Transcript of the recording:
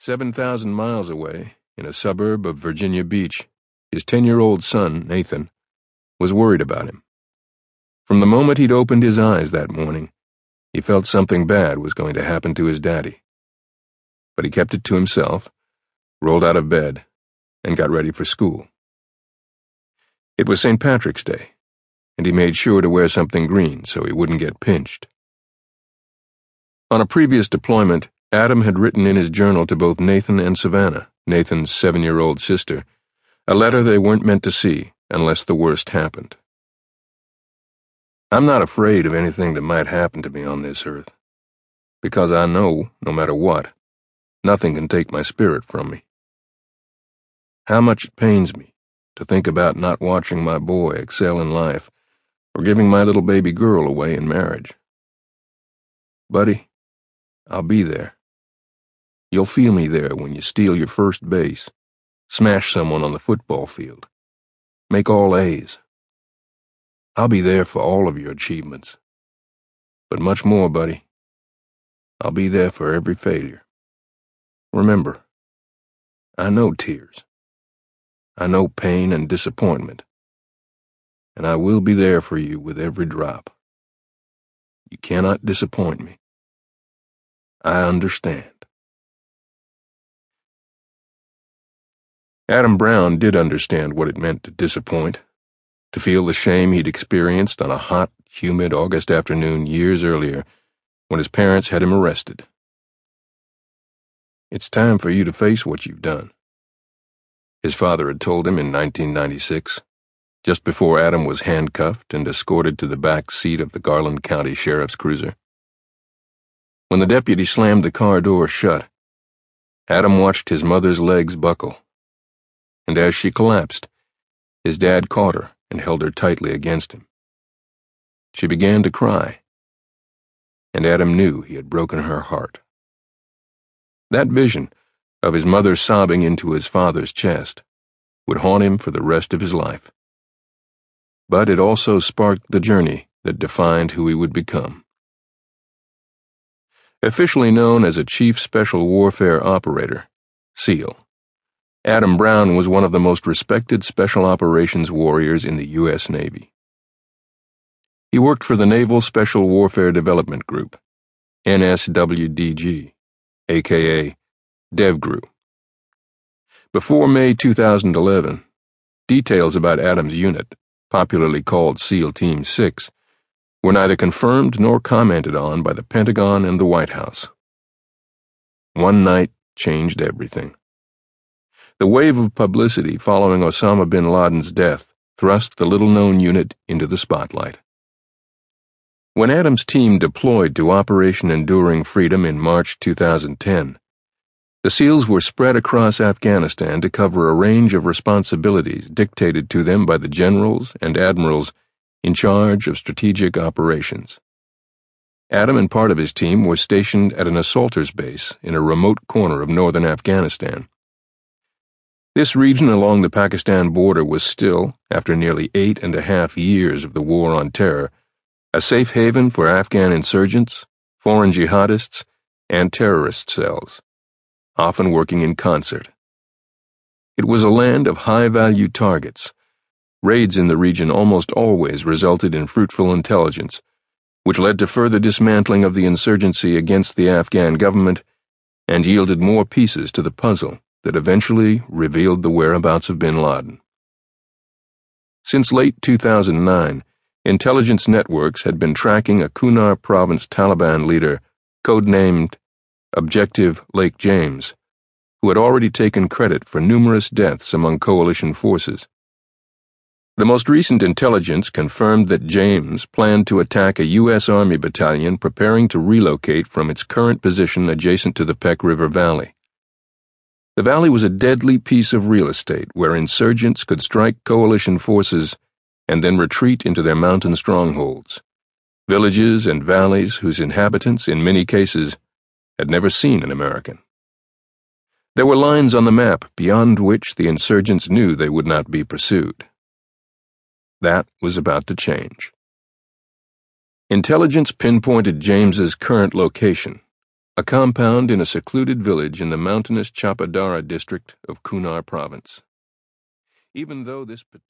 7,000 miles away, in a suburb of Virginia Beach, his 10 year old son, Nathan, was worried about him. From the moment he'd opened his eyes that morning, he felt something bad was going to happen to his daddy. But he kept it to himself, rolled out of bed, and got ready for school. It was St. Patrick's Day, and he made sure to wear something green so he wouldn't get pinched. On a previous deployment, Adam had written in his journal to both Nathan and Savannah, Nathan's seven year old sister, a letter they weren't meant to see unless the worst happened. I'm not afraid of anything that might happen to me on this earth, because I know, no matter what, nothing can take my spirit from me. How much it pains me to think about not watching my boy excel in life or giving my little baby girl away in marriage. Buddy, I'll be there. You'll feel me there when you steal your first base, smash someone on the football field, make all A's. I'll be there for all of your achievements. But much more, buddy. I'll be there for every failure. Remember, I know tears. I know pain and disappointment. And I will be there for you with every drop. You cannot disappoint me. I understand. Adam Brown did understand what it meant to disappoint, to feel the shame he'd experienced on a hot, humid August afternoon years earlier when his parents had him arrested. It's time for you to face what you've done, his father had told him in 1996, just before Adam was handcuffed and escorted to the back seat of the Garland County Sheriff's cruiser. When the deputy slammed the car door shut, Adam watched his mother's legs buckle and as she collapsed, his dad caught her and held her tightly against him. She began to cry, and Adam knew he had broken her heart. That vision of his mother sobbing into his father's chest would haunt him for the rest of his life. But it also sparked the journey that defined who he would become. Officially known as a Chief Special Warfare Operator, SEAL. Adam Brown was one of the most respected special operations warriors in the U.S. Navy. He worked for the Naval Special Warfare Development Group, NSWDG, aka DevGRU. Before May 2011, details about Adams' unit, popularly called SEAL Team 6, were neither confirmed nor commented on by the Pentagon and the White House. One night changed everything. The wave of publicity following Osama bin Laden's death thrust the little known unit into the spotlight. When Adams' team deployed to Operation Enduring Freedom in March 2010, the SEALs were spread across Afghanistan to cover a range of responsibilities dictated to them by the generals and admirals in charge of strategic operations. Adam and part of his team were stationed at an assaulters base in a remote corner of northern Afghanistan. This region along the Pakistan border was still, after nearly eight and a half years of the War on Terror, a safe haven for Afghan insurgents, foreign jihadists, and terrorist cells, often working in concert. It was a land of high value targets. Raids in the region almost always resulted in fruitful intelligence, which led to further dismantling of the insurgency against the Afghan government and yielded more pieces to the puzzle that eventually revealed the whereabouts of bin Laden. Since late 2009, intelligence networks had been tracking a Kunar province Taliban leader, codenamed Objective Lake James, who had already taken credit for numerous deaths among coalition forces. The most recent intelligence confirmed that James planned to attack a U.S. Army battalion preparing to relocate from its current position adjacent to the Pech River Valley. The valley was a deadly piece of real estate where insurgents could strike coalition forces and then retreat into their mountain strongholds, villages and valleys whose inhabitants, in many cases, had never seen an American. There were lines on the map beyond which the insurgents knew they would not be pursued. That was about to change. Intelligence pinpointed James's current location a compound in a secluded village in the mountainous Chapadara district of Kunar province. Even though this particular